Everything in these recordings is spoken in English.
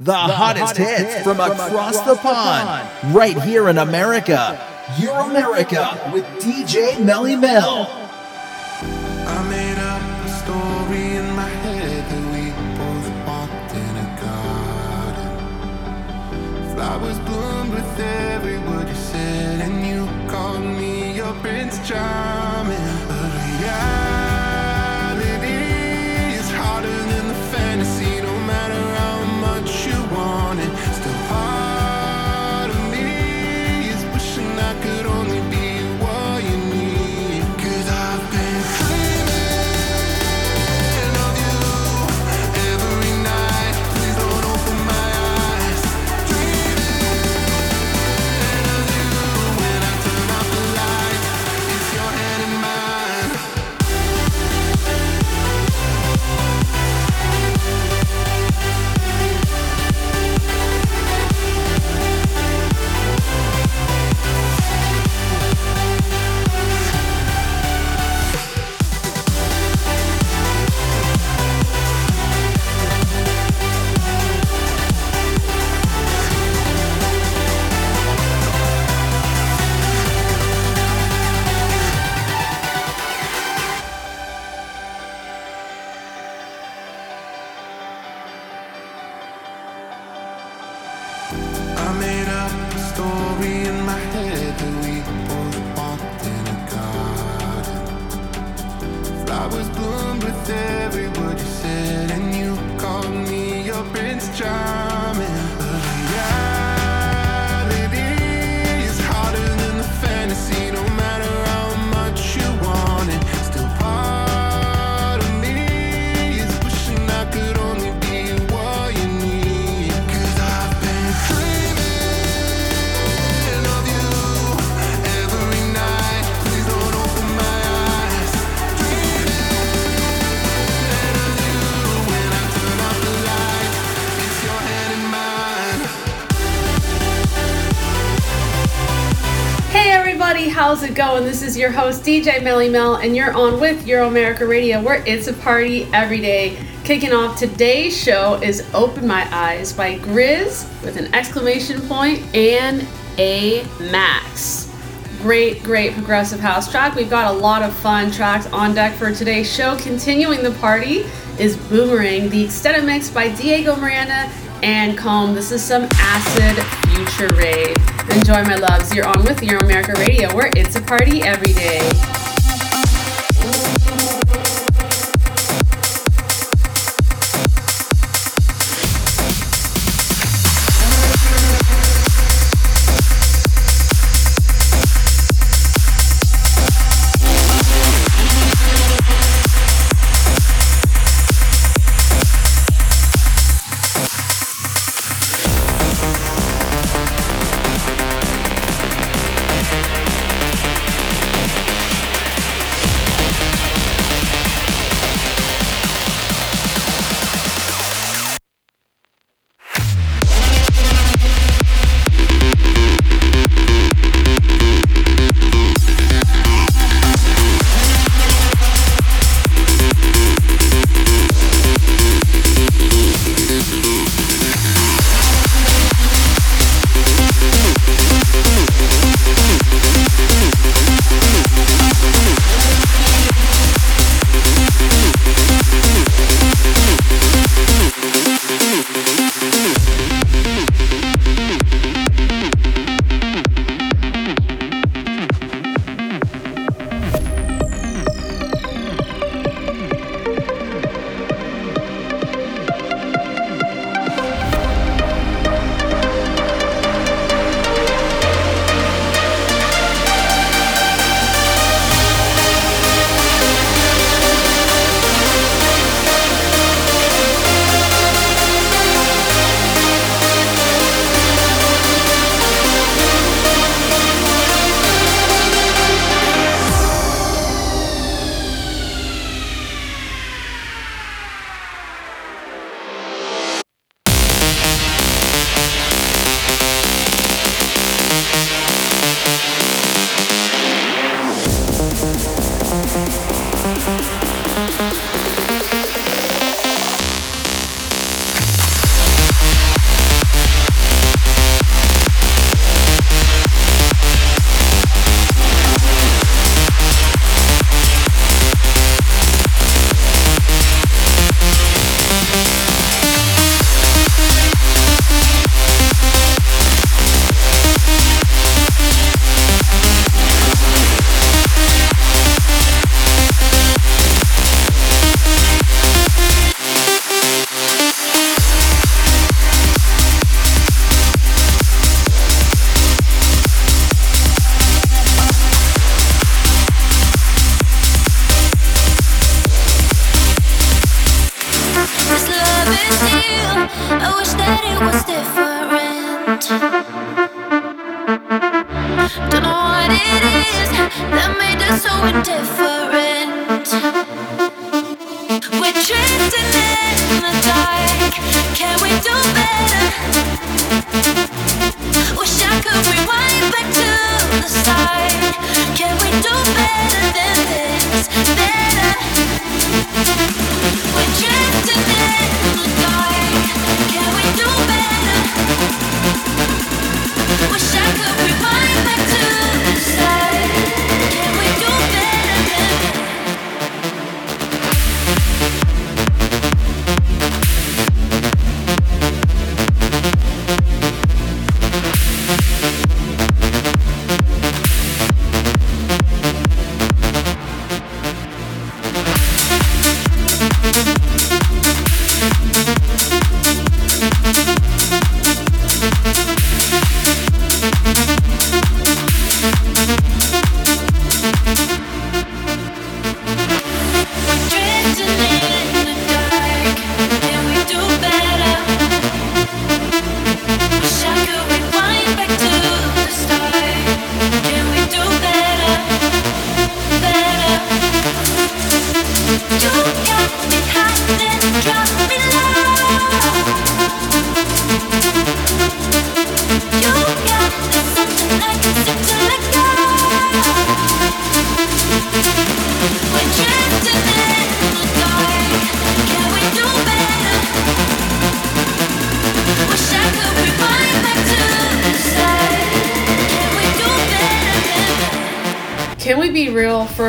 The, hottest, hits, from, across, the pond, right here in America. Euromerica with DJ Melly Mel. I made up a story in my head that we both walked in a garden. Flowers bloomed with every word you said, and you called me your Prince Charming. It? This is your host DJ Melly Mel, and you're on with Euromerica Radio, where it's a party every day. Kicking off today's show is "Open My Eyes" by Grizz with an exclamation point and a max. Great, great progressive house track. We've got a lot of fun tracks on deck for today's show. Continuing the party is Boomerang, the extended mix by Diego Miranda and Calm. This is some acid future rave. Enjoy my loves. You're on with Euromerica Radio, where it's a party every day.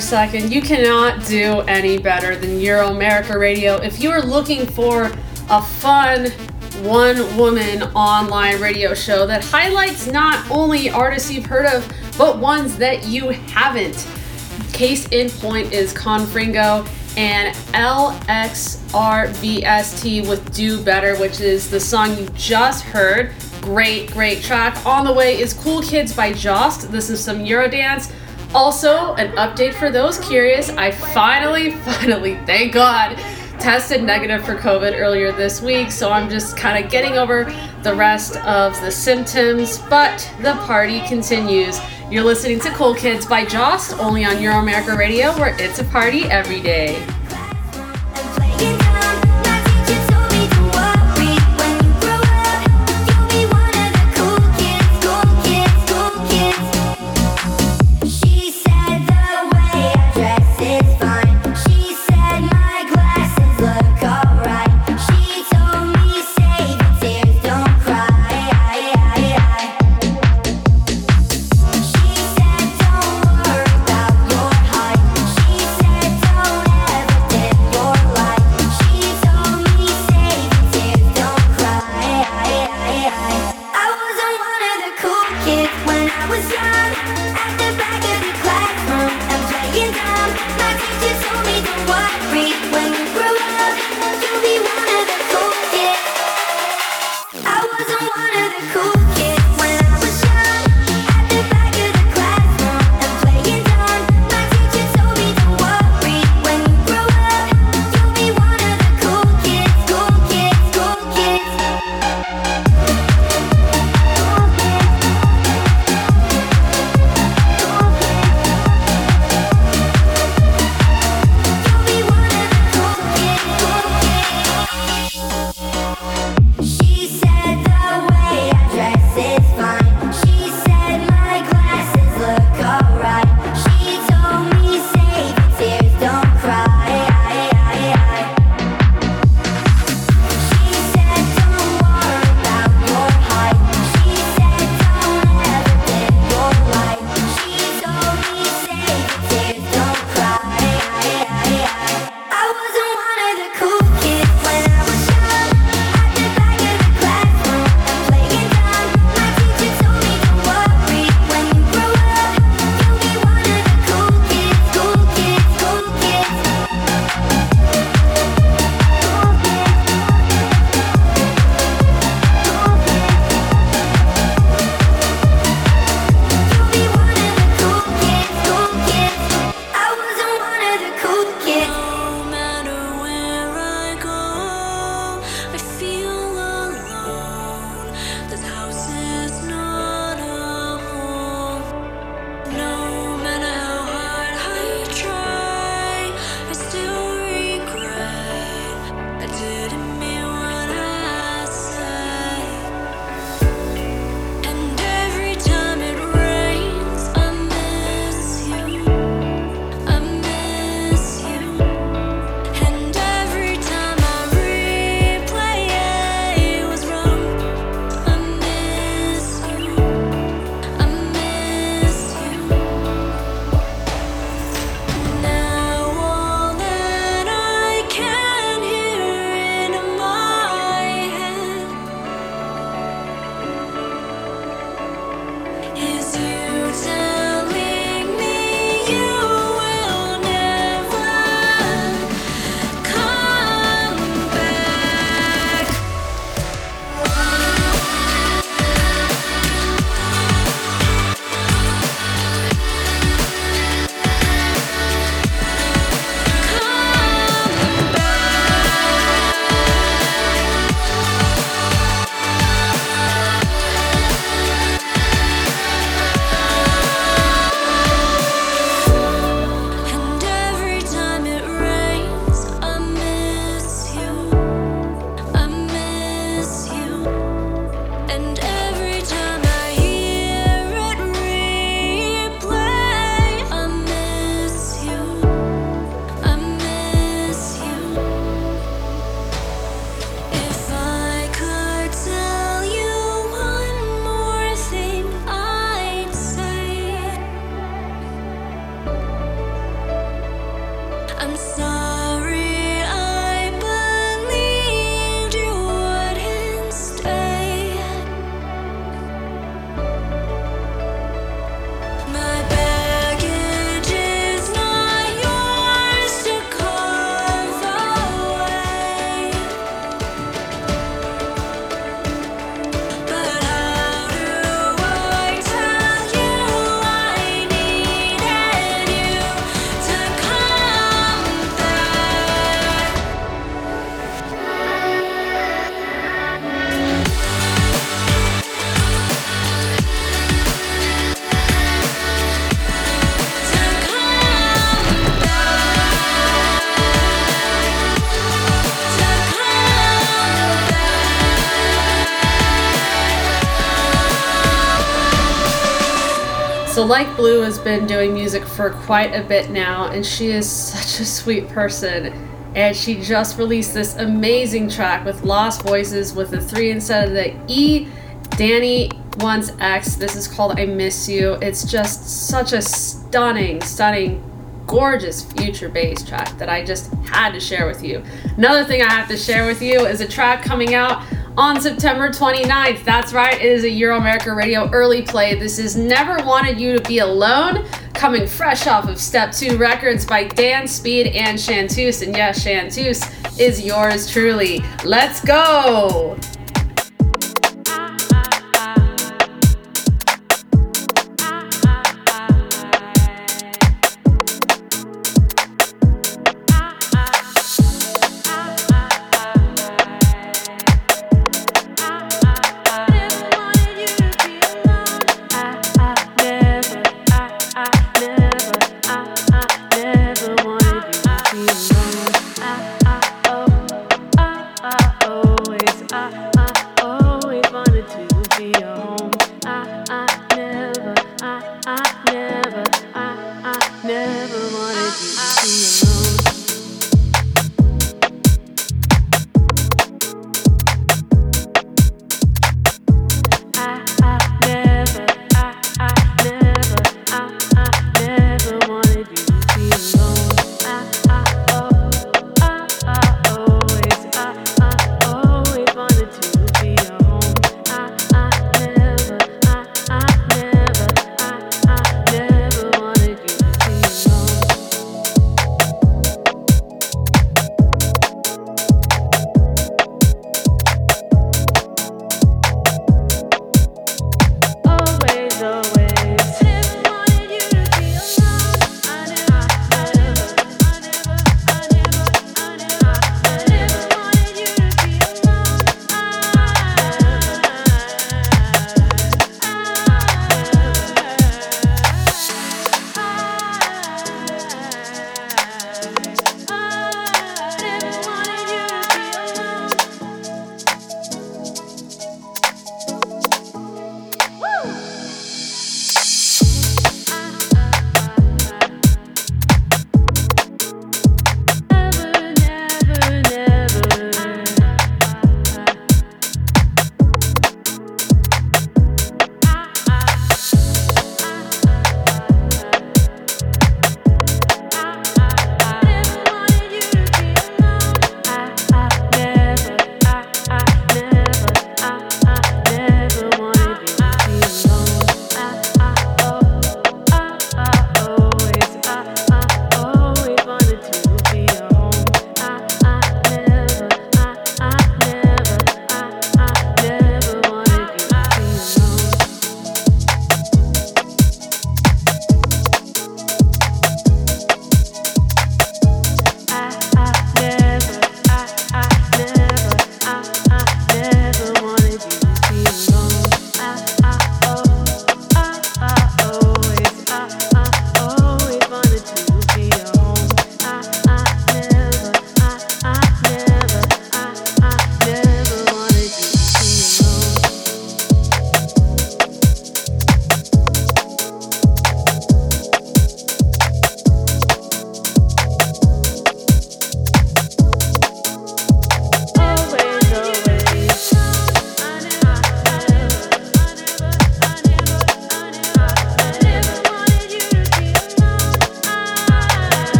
Second. You cannot do any better than Euromerica Radio. If you are looking for a fun, one woman online radio show that highlights not only artists you've heard of, but ones that you haven't. Case in point is Confringo and LXRBST with Do Better, which is the song you just heard. Great, great track. On the way is Cool Kids by Jost. This is some Eurodance. Also, an update for those curious I finally, finally, thank God, tested negative for COVID earlier this week, so I'm just kind of getting over the rest of the symptoms, but the party continues. You're listening to Cool Kids by Jost, only on Euromerica Radio, where it's a party every day. I'm sorry. Has been doing music for quite a bit now, and she is such a sweet person. And she just released this amazing track with Lost Voices with the three instead of the E. Danny wants X. This is called I Miss You. It's just such a stunning, stunning, gorgeous future bass track that I just had to share with you. Another thing I have to share with you is a track coming out on September 29th. That's right, it is a Euromerica Radio early play. This is Never Wanted You to Be Alone, coming fresh off of Step 2 Records by Dan Speed and Chanteuse. And yes, Chanteuse is yours truly. Let's go!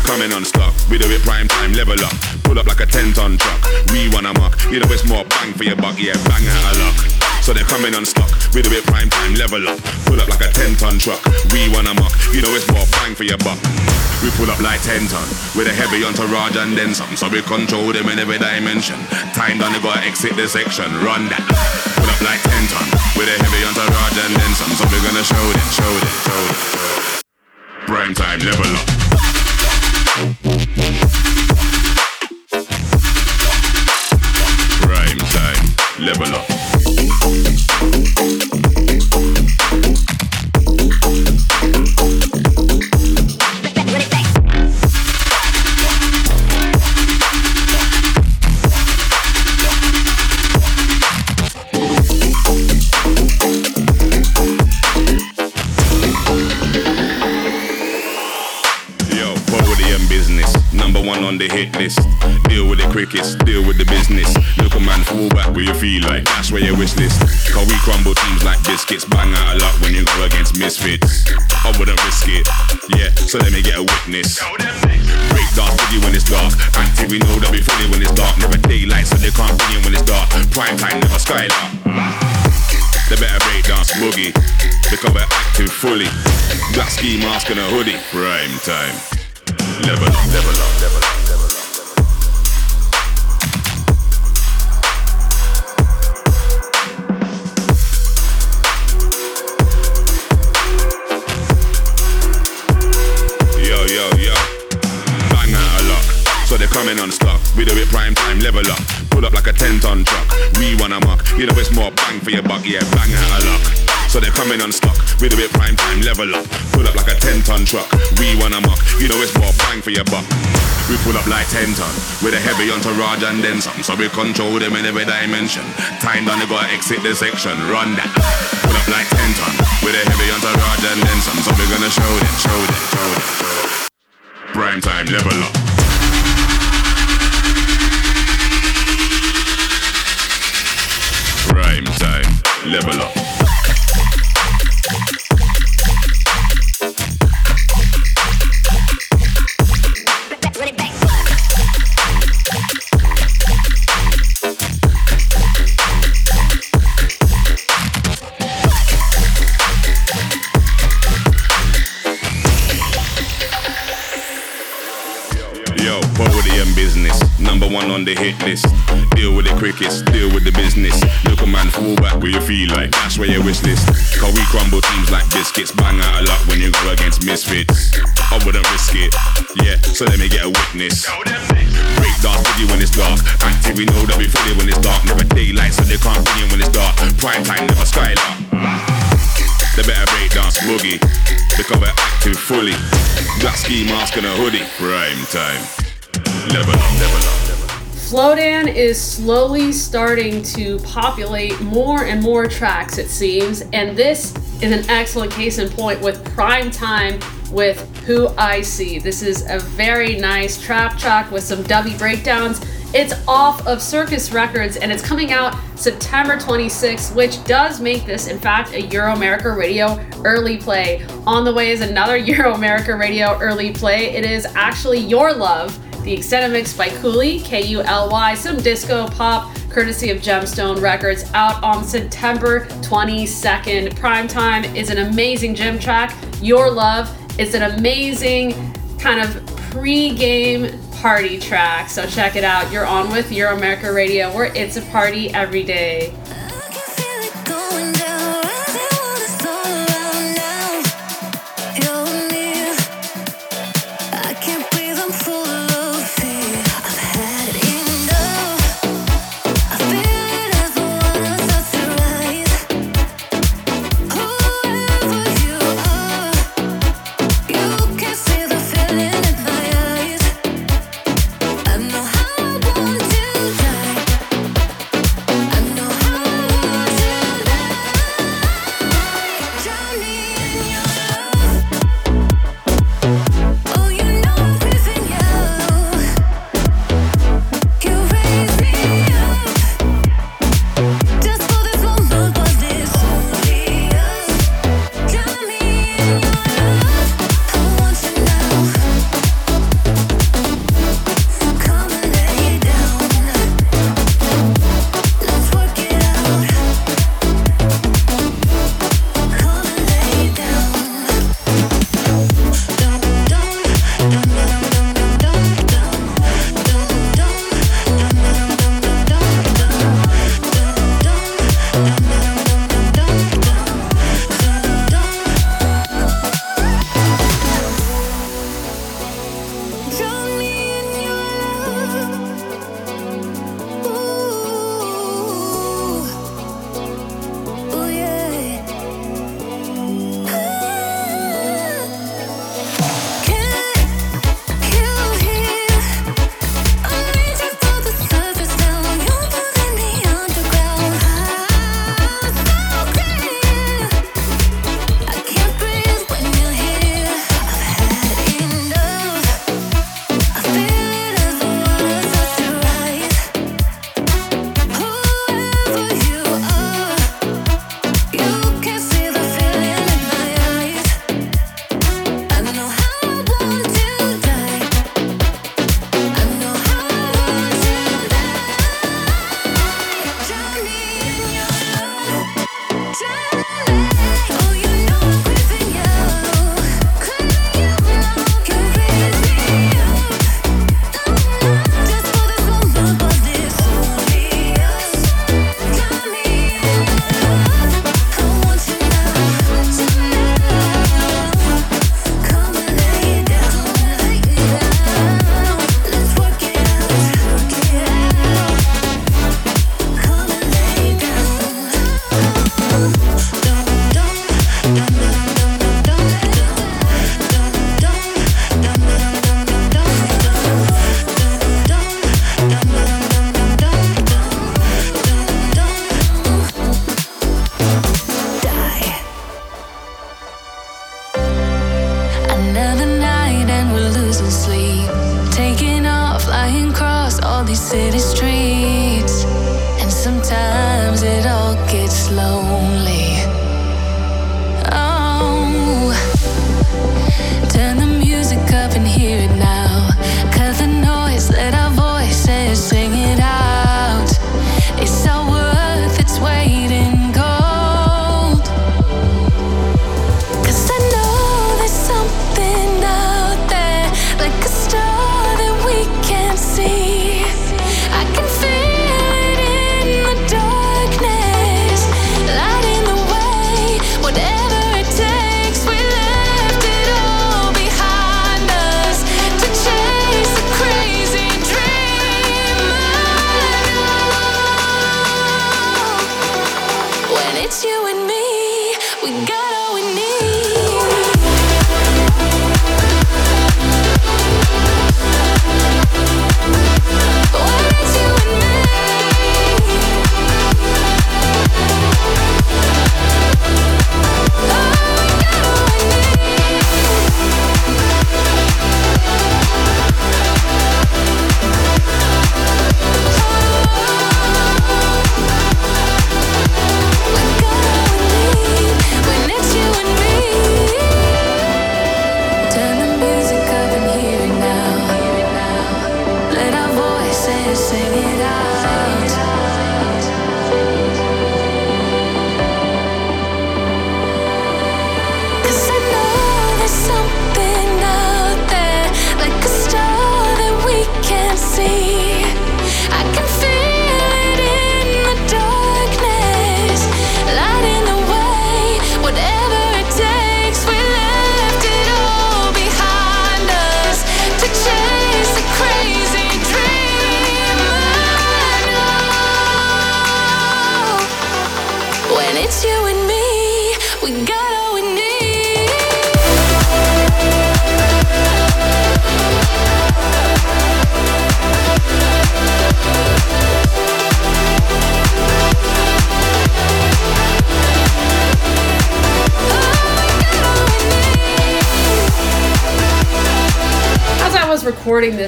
They're coming on stock. We do it prime time, level up. Pull up like a 10 ton truck. We wanna muck. You know it's more bang for your buck, yeah, bang out of luck. So they're coming on stock. We do it prime time, level up. Pull up like a 10 ton truck. We wanna muck. You know it's more bang for your buck. We pull up like 10 ton with a heavy entourage and then some. So we control them in every dimension. Time done, they gotta exit the section. Run that. Pull up like 10 ton with a heavy entourage and then some. So we're gonna show them, show them, show them. Prime time, level up. Prime time, level up. Feel like that's where your wish list. Cause we crumble teams like biscuits, bang out a lot when you go against misfits. I wouldn't risk it, yeah, so let me get a witness. Break dance boogie when it's dark. Active, we know that we fully when it's dark. Never daylight, so they can't bring in when it's dark. Prime time, never skylark. They better break dance boogie. We're active fully. Black ski mask and a hoodie. Prime time. Level up, level up, level up. Coming on stock. We do it prime time, level up. Pull up like a 10 ton truck. We wanna muck. You know it's more bang for your buck, yeah, bang out a luck. So they're coming on stock. We do it prime time, level up. Pull up like a 10 ton truck. We wanna muck. You know it's more bang for your buck. We pull up like 10 ton with a heavy entourage and then some. So we control them in every dimension. Time done, they gotta exit the section. Run that. Pull up like 10 ton with a heavy entourage and then some. So we're gonna show them, show them. Show them. Prime time, level up. Prime time, level up. On the hit list. Deal with the crickets, deal with the business. Look a man fall back where you feel like that's where your wish list. Cause we crumble teams like biscuits, bang out a lot when you go against misfits. I wouldn't risk it, yeah, so let me get a witness. Break dance boogie when it's dark. Active, we know that we fully when it's dark. Never daylight, so they can't bring in when it's dark. Prime time, never skylark. They better break dance boogie because we're active fully. Black ski mask and a hoodie. Prime time. Level up, level up, up. Is slowly starting to populate more and more tracks, it seems, and this is an excellent case in point with Prime Time with WHOISEE. This is a very nice trap track with some dubby breakdowns. It's off of Circus Records and it's coming out September 26th, which does make this, in fact, a Euromerica Radio early play. On the way is another Euromerica Radio early play. It is actually Your Love the extended mix by Kuly, K U L Y, some disco pop, courtesy of Gemstone Records, out on September 22nd. Primetime is an amazing gym track. Your Love is an amazing kind of pre game party track. So check it out. You're on with Euromerica Radio, where it's a party every day.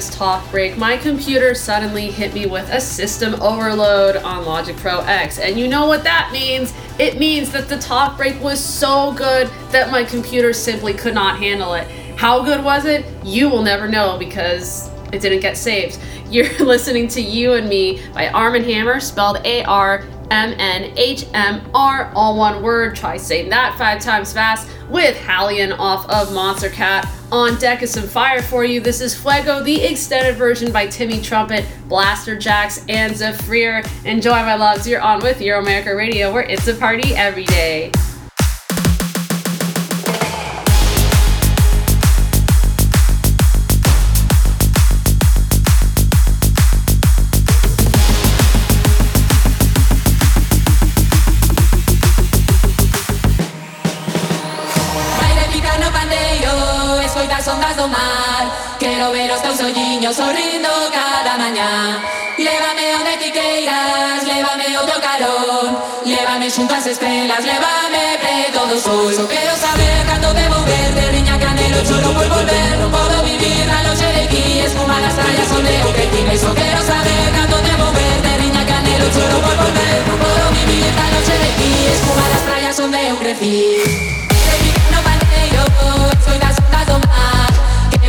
This talk break, my computer suddenly hit me with a system overload on Logic Pro X. And you know what that means? It means that the talk break was so good that my computer simply could not handle it. How good was it? You will never know because it didn't get saved. You're listening to You and Me by ARMNHMR, spelled A R M N H M R, all one word. Try saying that five times fast with Hallion off of Monstercat. On deck is some fire for you. This is Fuego, the extended version by Timmy Trumpet, Blasterjaxx, and Zafrir. Enjoy, my loves. You're on with Euromerica Radio, where it's a party every day. tomar Quero ver os teus olliños sorrindo cada mañá Lévame onde ti queiras, lévame o teu calor Lévame xunto as estrelas, lévame preto do sol. Só quero saber cando debo verte, riña canelo, choro por volver. Non podo vivir na longe de aquí, espuma nas trallas, onde que crecí Só quero saber cando debo verte, riña canelo, choro por volver. Non podo vivir na longe de aquí, espuma nas trallas onde eu crecí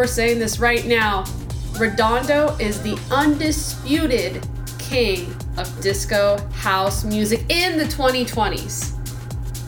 we're saying this right now. Redondo is the undisputed king of disco house music in the 2020s.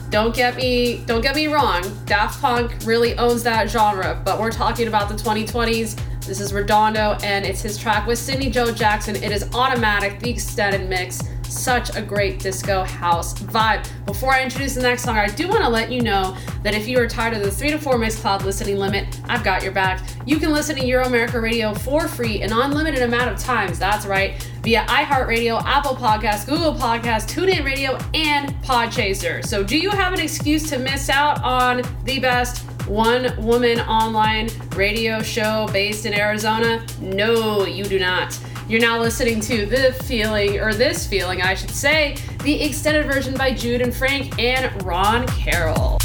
Don't get me don't get me wrong. Daft Punk really owns that genre, but we're talking about the 2020s. This is Redondo and it's his track with Sidney Joe Jackson. It is automatic, the extended mix. Such a great disco house vibe. Before I introduce the next song, I do want to let you know that if you are tired of the 3 to 4 Mixcloud listening limit, I've got your back. You can listen to Euromerica Radio for free an unlimited amount of times. That's right, via iHeartRadio, Apple Podcasts, Google Podcasts, TuneIn Radio, and Podchaser. So, do you have an excuse to miss out on the best one woman online radio show based in Arizona? No, you do not. You're now listening to The Feeling, or This Feeling, I should say, the extended version by Jude and Frank and Ron Carroll.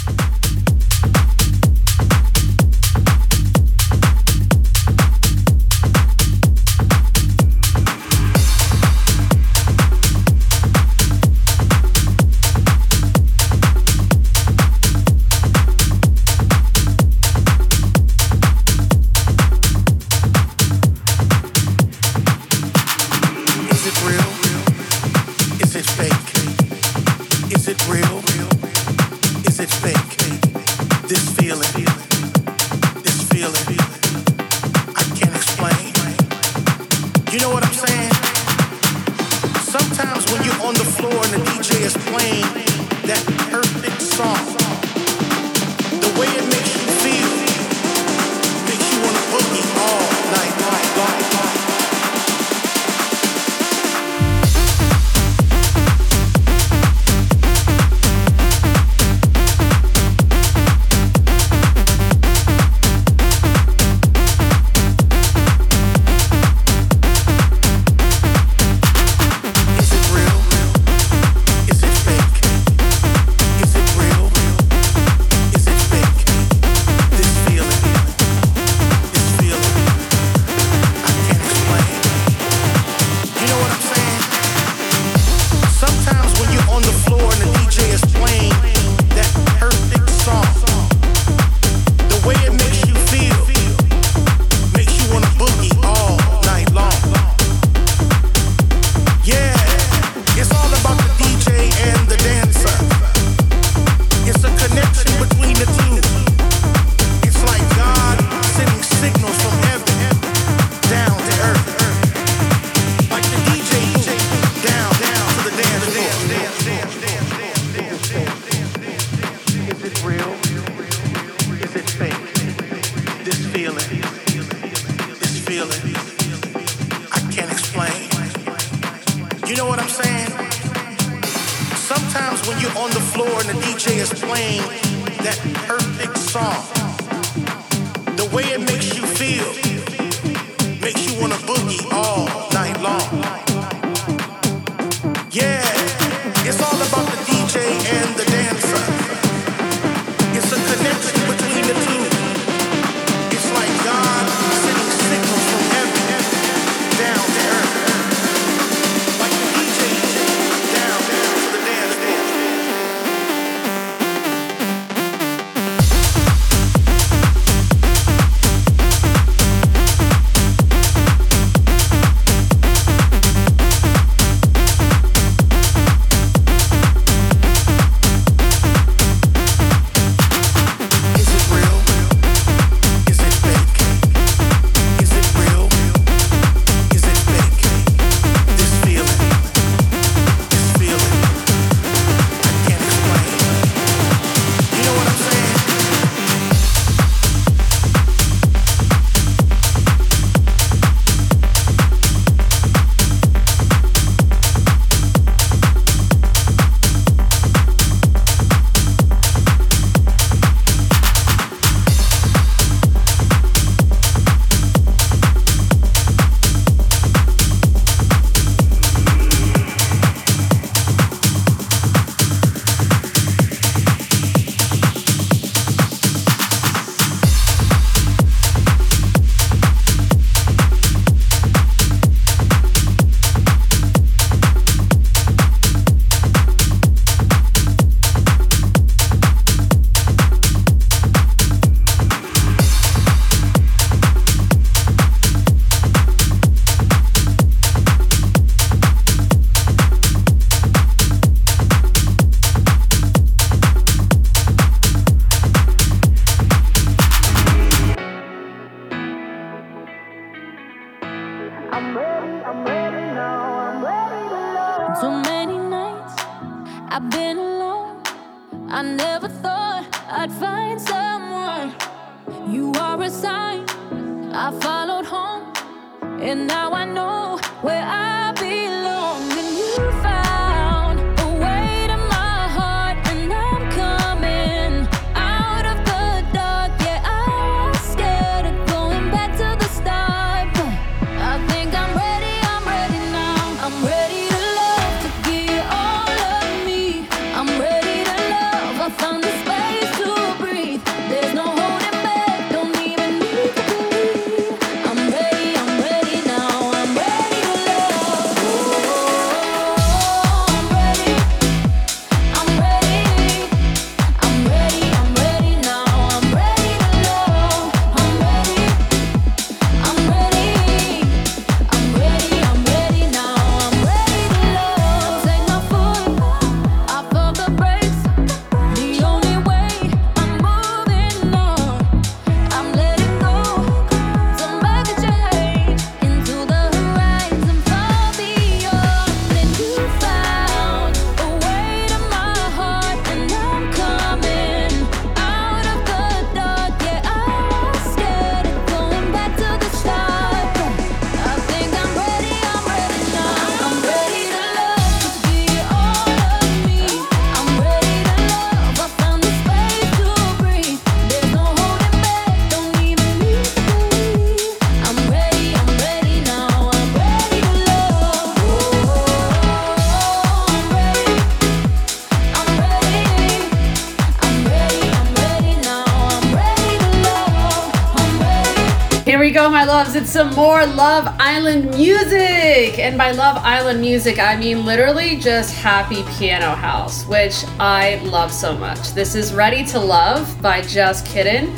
Island music. And by Love Island music, I mean literally just Happy Piano House, which I love so much. This is Ready to Love by Just Kiddin'.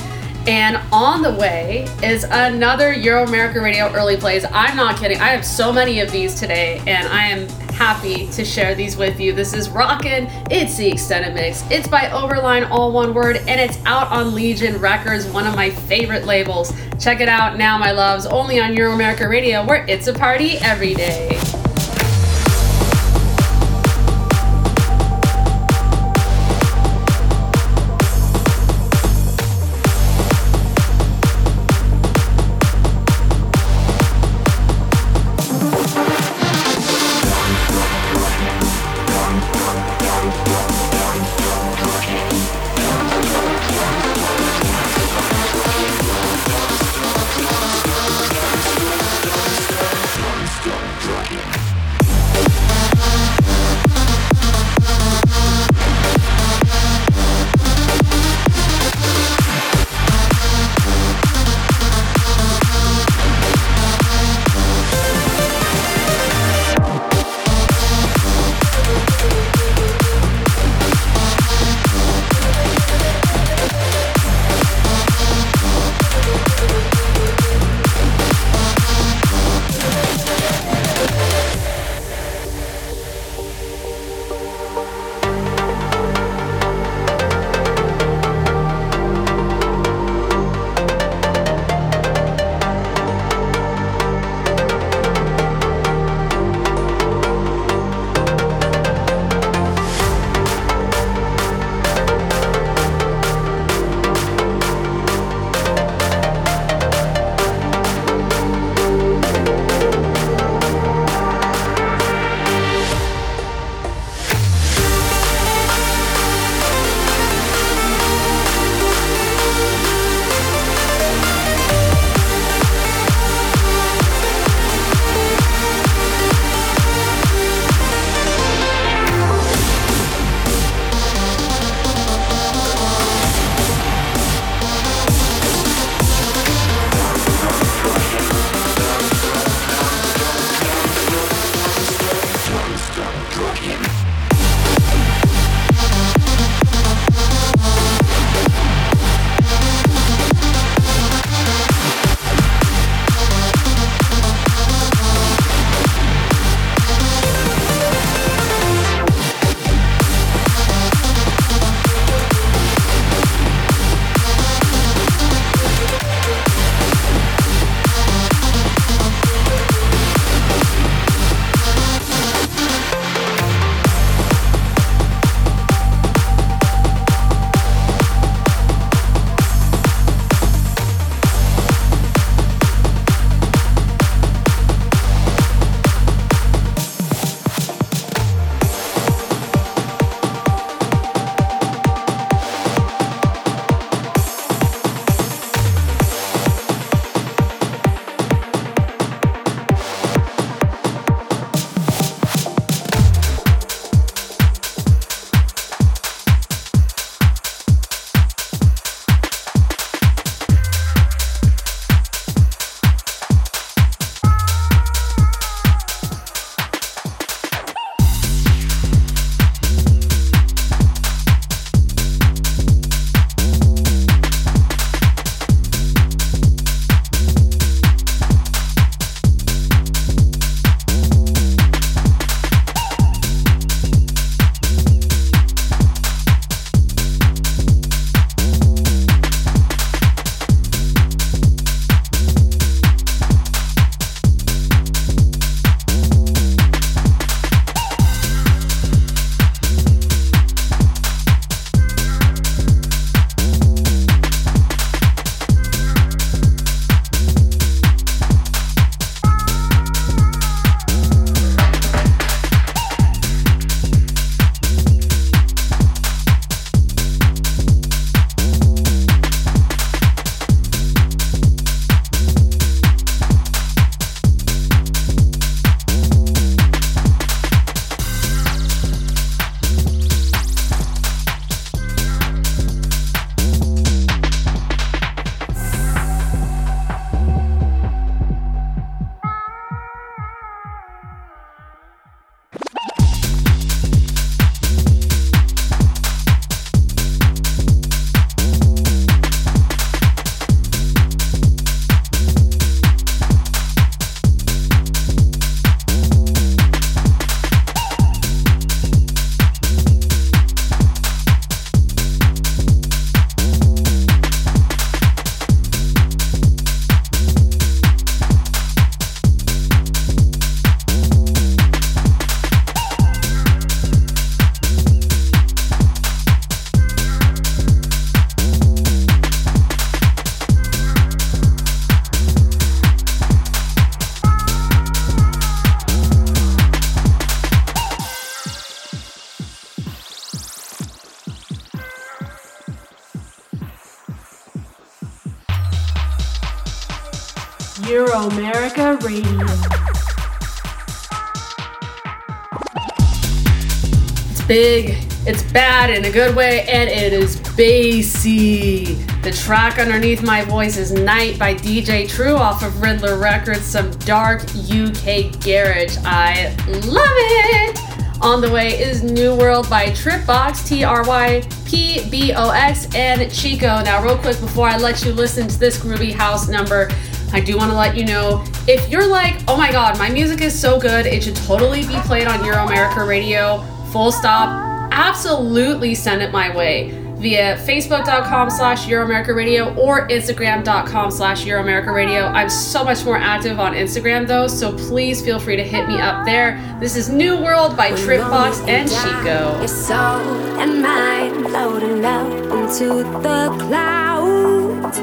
And on the way is another Euromerica Radio early plays. I'm not kidding. I have so many of these today, and I am happy to share these with you. This is Rockin' It's the Extended Mix. It's by Overline, all one word, and it's out on Legion Records, one of my favorite labels. Check it out now, my loves, only on Euromerica Radio, where it's a party every day. Euromerica Radio. It's big, it's bad in a good way, and it is bassy. The track underneath my voice is Night by DJ True off of Riddler Records, some dark UK garage. I love it! On the way is New World by Trypbox, T R Y P B O X, and Chico. Now, real quick, before I let you listen to this groovy house number, I do want to let you know if you're like, oh my god, my music is so good, it should totally be played on Euromerica Radio, full stop, absolutely send it my way via facebook.com slash Euromerica Radio or instagram.com slash Euromerica Radio. I'm so much more active on Instagram though, so please feel free to hit me up there. This is New World by Trypbox and Chico. Your soul and mind floating out into the clouds.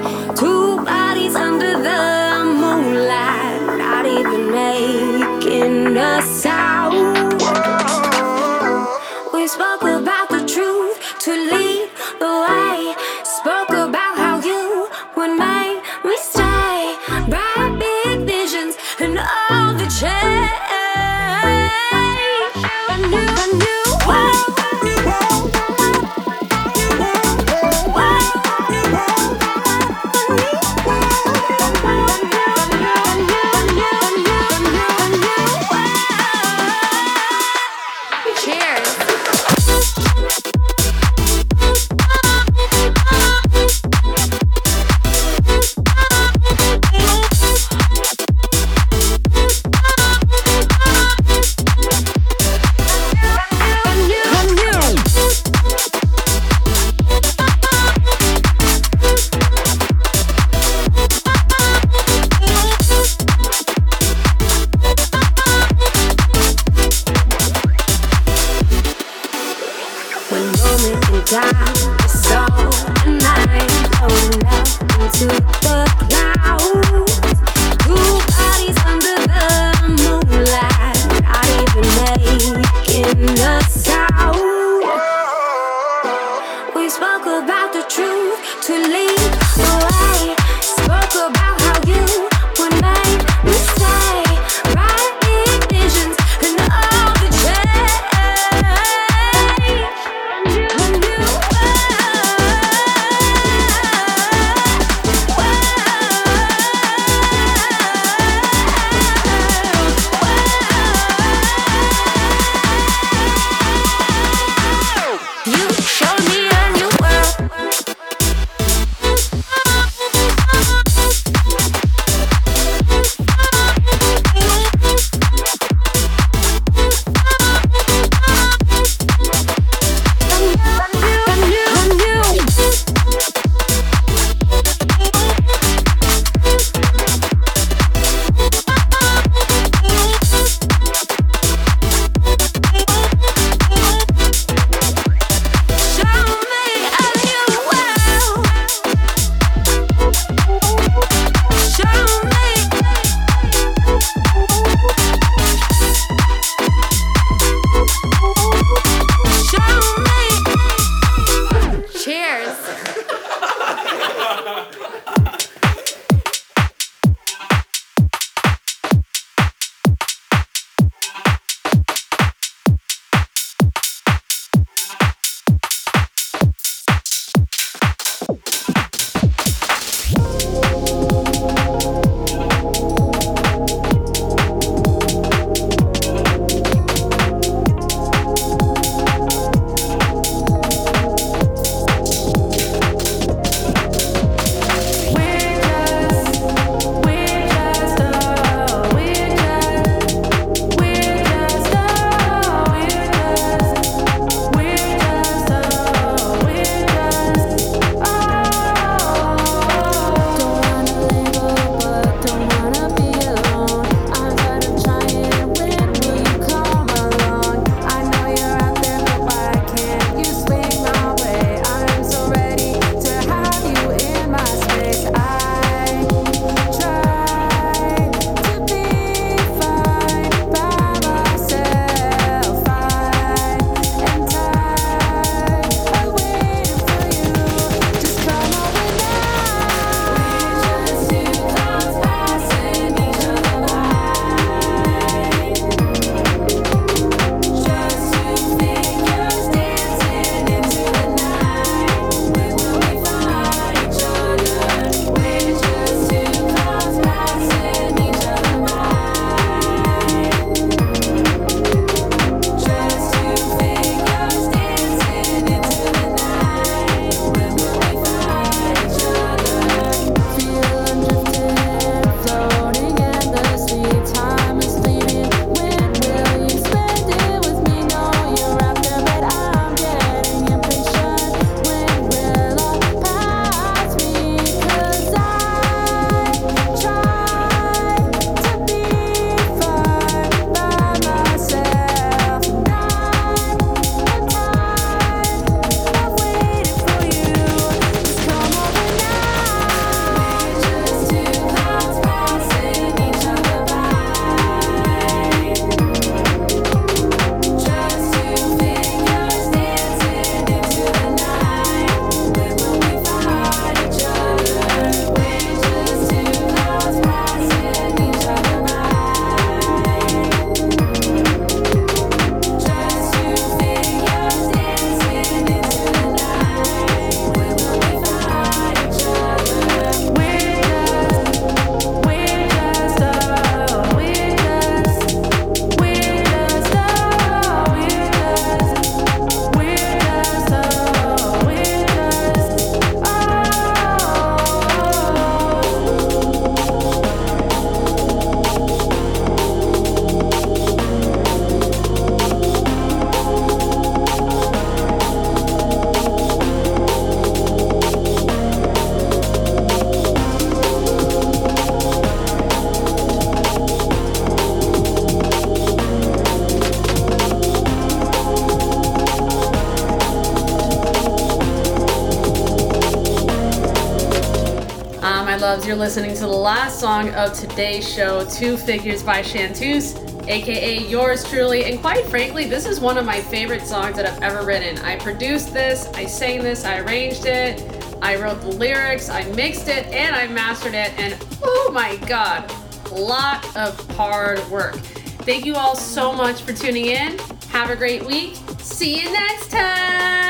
Bodies under the moonlight, not even making a sound. You're listening to the last song of today's show, Two Figures by Chanteuse, aka yours truly. And quite frankly, this is one of my favorite songs that I've ever written. I produced this, I sang this, I arranged it, I wrote the lyrics, I mixed it, and I mastered it. And oh my god, a lot of hard work. Thank you all so much for tuning in. Have a great week. See you next time.